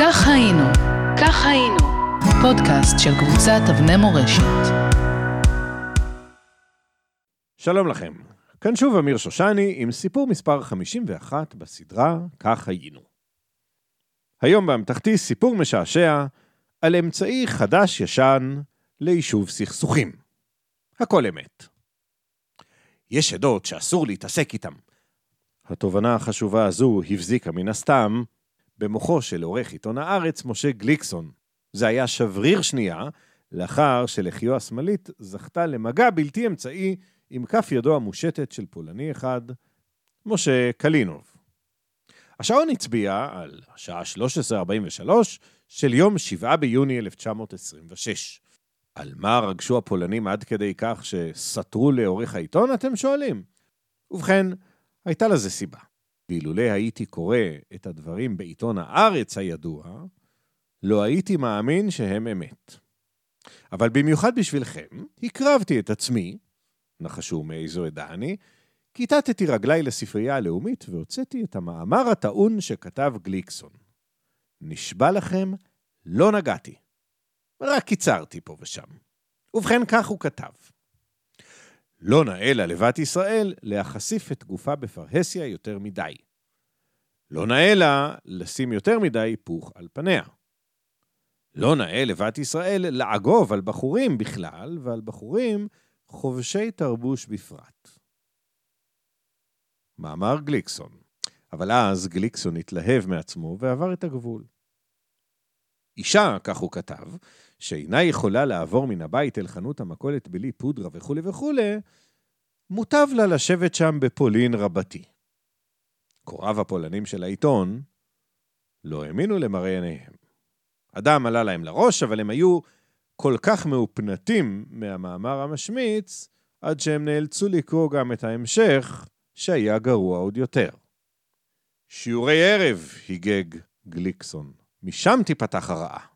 כך היינו, כך היינו, פודקאסט של קבוצת אבני מורשת. שלום לכם, כאן שוב אמיר שושני עם סיפור מספר 51 בסדרה "כך היינו". היום באמתחתי סיפור משעשע על אמצעי חדש-ישן ליישוב סכסוכים. הכל אמת. יש עדות שאסור להתעסק איתם. התובנה החשובה הזו הבזיקה מן הסתם במוחו של עורך עיתון הארץ, משה גליקסון. זה היה שבריר שנייה, לאחר שלחיו השמאלית זכתה למגע בלתי אמצעי עם כף ידו המושטת של פולני אחד, משה קלינוב. השעון הצביע על השעה 13:43 של יום 7 ביוני 1926. על מה רגשו הפולנים עד כדי כך שסתרו לעורך העיתון, אתם שואלים? ובכן, הייתה לזה סיבה. ואילולא הייתי קורא את הדברים בעיתון הארץ הידוע, לא הייתי מאמין שהם אמת. אבל במיוחד בשבילכם, הקרבתי את עצמי, נחשו מאיזו עדה אני, כיתתתי רגליי לספרייה הלאומית והוצאתי את המאמר הטעון שכתב גליקסון. נשבע לכם, לא נגעתי. רק קיצרתי פה ושם. ובכן, כך הוא כתב: לא נאה ללבת ישראל להחשיף את גופה בפרהסיה יותר מדי. לא נאה לה לשים יותר מדי היפוך על פניה. לא נאה לבת ישראל לעגוב על בחורים בכלל, ועל בחורים חובשי תרבוש בפרט. מאמר גליקסון. אבל אז גליקסון התלהב מעצמו ועבר את הגבול. אישה, כך הוא כתב, שאינה יכולה לעבור מן הבית אל חנות המכולת בלי פודרה וכולי וכולי, מוטב לה לשבת שם בפולין רבתי. קוראיו הפולנים של העיתון לא האמינו למראה עיניהם. אדם עלה להם לראש, אבל הם היו כל כך מאופנתים מהמאמר המשמיץ, עד שהם נאלצו לקרוא גם את ההמשך, שהיה גרוע עוד יותר. שיעורי ערב, היגג גליקסון. משם תיפתח הרעה.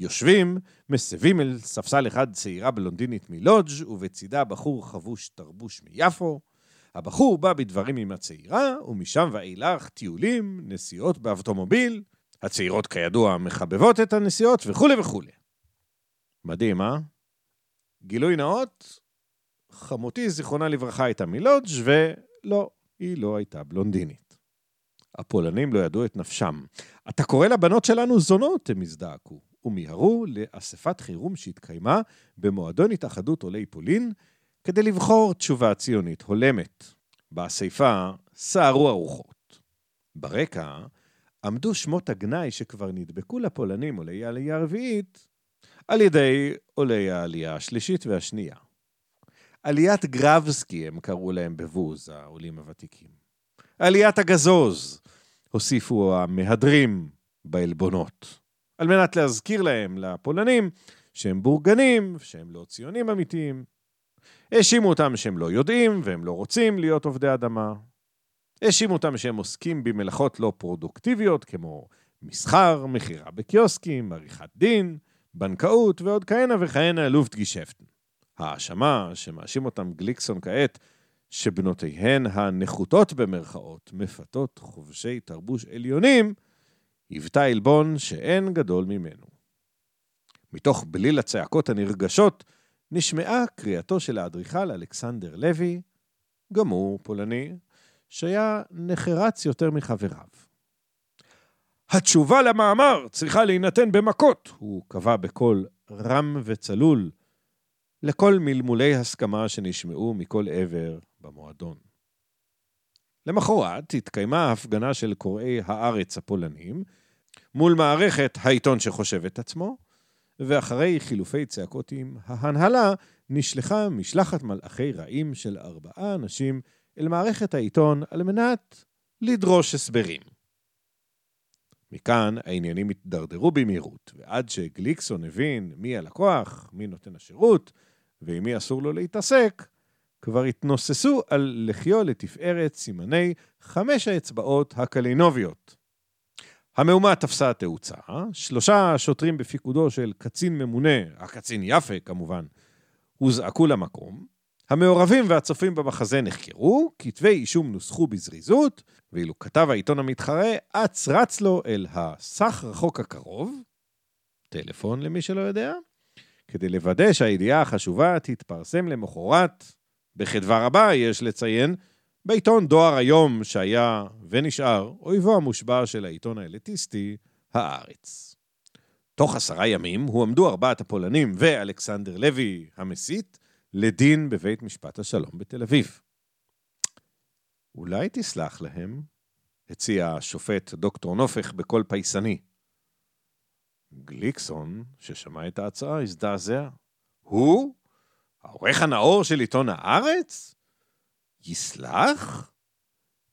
יושבים, מסבים אל ספסל אחד צעירה בלונדינית מלודג' ובצידה בחור חבוש תרבוש מיפו. הבחור בא בדברים עם הצעירה, ומשם ואילך טיולים, נסיעות באבטומוביל. הצעירות כידוע מחבבות את הנסיעות וכולי וכולי. מדהים, אה? גילוי נאות, חמותי, זיכרונה לברכה, הייתה מלודג' ולא, היא לא הייתה בלונדינית. הפולנים לא ידעו את נפשם. אתה קורא לבנות שלנו זונות, הם הזדעקו. ומיהרו לאספת חירום שהתקיימה במועדון התאחדות עולי פולין, כדי לבחור תשובה ציונית הולמת. באספה סערו הרוחות. ברקע עמדו שמות הגנאי שכבר נדבקו לפולנים עולי העלייה הרביעית, על ידי עולי העלייה השלישית והשנייה. עליית גרבסקי הם קראו להם בבוז, העולים הוותיקים. עליית הגזוז, הוסיפו המהדרים בעלבונות. על מנת להזכיר להם, לפולנים, שהם בורגנים, שהם לא ציונים אמיתיים. האשימו אותם שהם לא יודעים והם לא רוצים להיות עובדי אדמה. האשימו אותם שהם עוסקים במלאכות לא פרודוקטיביות, כמו מסחר, מכירה בקיוסקים, עריכת דין, בנקאות ועוד כהנה וכהנה לופטגישפטן. האשמה שמאשים אותם גליקסון כעת, שבנותיהן הנחותות במרכאות מפתות חובשי תרבוש עליונים, היוותה עלבון שאין גדול ממנו. מתוך בליל הצעקות הנרגשות, נשמעה קריאתו של האדריכל אלכסנדר לוי, גם הוא פולני, שהיה נחרץ יותר מחבריו. התשובה למאמר צריכה להינתן במכות, הוא קבע בקול רם וצלול, לכל מלמולי הסכמה שנשמעו מכל עבר במועדון. למחרת התקיימה הפגנה של קוראי הארץ הפולנים מול מערכת העיתון שחושב את עצמו, ואחרי חילופי צעקות עם ההנהלה, נשלחה משלחת מלאכי רעים של ארבעה אנשים אל מערכת העיתון על מנת לדרוש הסברים. מכאן העניינים התדרדרו במהירות, ועד שגליקסון הבין מי הלקוח, מי נותן השירות, ועם מי אסור לו להתעסק, כבר התנוססו על לחיו לתפארת סימני חמש האצבעות הקלינוביות. המהומה תפסה תאוצה, שלושה שוטרים בפיקודו של קצין ממונה, הקצין יפה כמובן, הוזעקו למקום, המעורבים והצופים במחזה נחקרו, כתבי אישום נוסחו בזריזות, ואילו כתב העיתון המתחרה אץ רץ לו אל הסך רחוק הקרוב, טלפון למי שלא יודע, כדי לוודא שהידיעה החשובה תתפרסם למחרת, בחדווה רבה, יש לציין, בעיתון דואר היום, שהיה ונשאר אויבו המושבע של העיתון האליטיסטי, הארץ. תוך עשרה ימים הועמדו ארבעת הפולנים ואלכסנדר לוי, המסית, לדין בבית משפט השלום בתל אביב. אולי תסלח להם, הציע השופט דוקטור נופך בקול פייסני. גליקסון, ששמע את ההצעה, הזדעזע. הוא? העורך הנאור של עיתון הארץ? יסלח?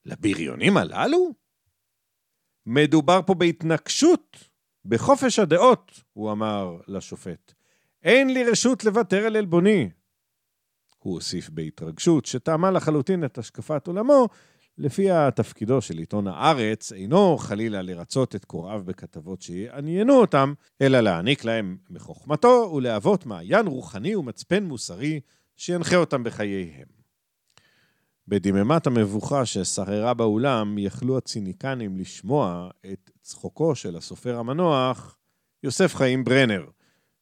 לבריונים הללו? מדובר פה בהתנקשות, בחופש הדעות, הוא אמר לשופט. אין לי רשות לוותר על עלבוני. הוא הוסיף בהתרגשות, שטעמה לחלוטין את השקפת עולמו, לפיה תפקידו של עיתון הארץ אינו חלילה לרצות את קוראיו בכתבות שיעניינו אותם, אלא להעניק להם מחוכמתו ולהוות מעיין רוחני ומצפן מוסרי שינחה אותם בחייהם. בדממת המבוכה ששררה באולם, יכלו הציניקנים לשמוע את צחוקו של הסופר המנוח, יוסף חיים ברנר,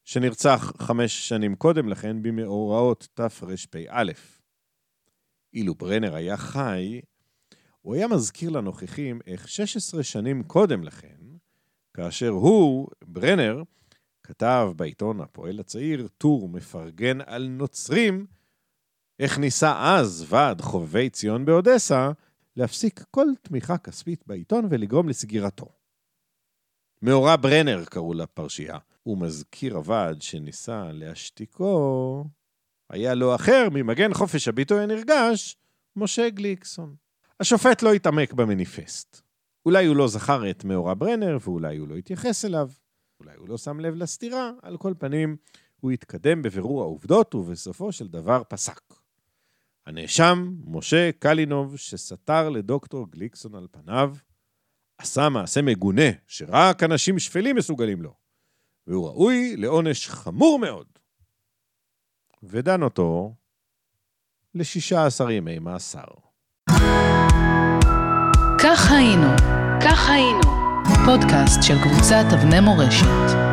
שנרצח חמש שנים קודם לכן במאורעות תרפ"א. אילו ברנר היה חי, הוא היה מזכיר לנוכחים איך 16 שנים קודם לכן, כאשר הוא, ברנר, כתב בעיתון הפועל הצעיר טור מפרגן על נוצרים, איך ניסה אז ועד חובבי ציון באודסה להפסיק כל תמיכה כספית בעיתון ולגרום לסגירתו. מאורע ברנר קראו לפרשייה, ומזכיר הוועד שניסה להשתיקו, היה לא אחר ממגן חופש הביטוי הנרגש, משה גליקסון. השופט לא התעמק במניפסט. אולי הוא לא זכר את מאורע ברנר, ואולי הוא לא התייחס אליו, אולי הוא לא שם לב לסתירה, על כל פנים, הוא התקדם בבירור העובדות, ובסופו של דבר פסק. הנאשם, משה קלינוב, שסתר לדוקטור גליקסון על פניו, עשה מעשה מגונה שרק אנשים שפלים מסוגלים לו, והוא ראוי לעונש חמור מאוד. ודן אותו ל-16 ימי מאסר. כך היינו, כך היינו, פודקאסט של קבוצת אבני מורשת.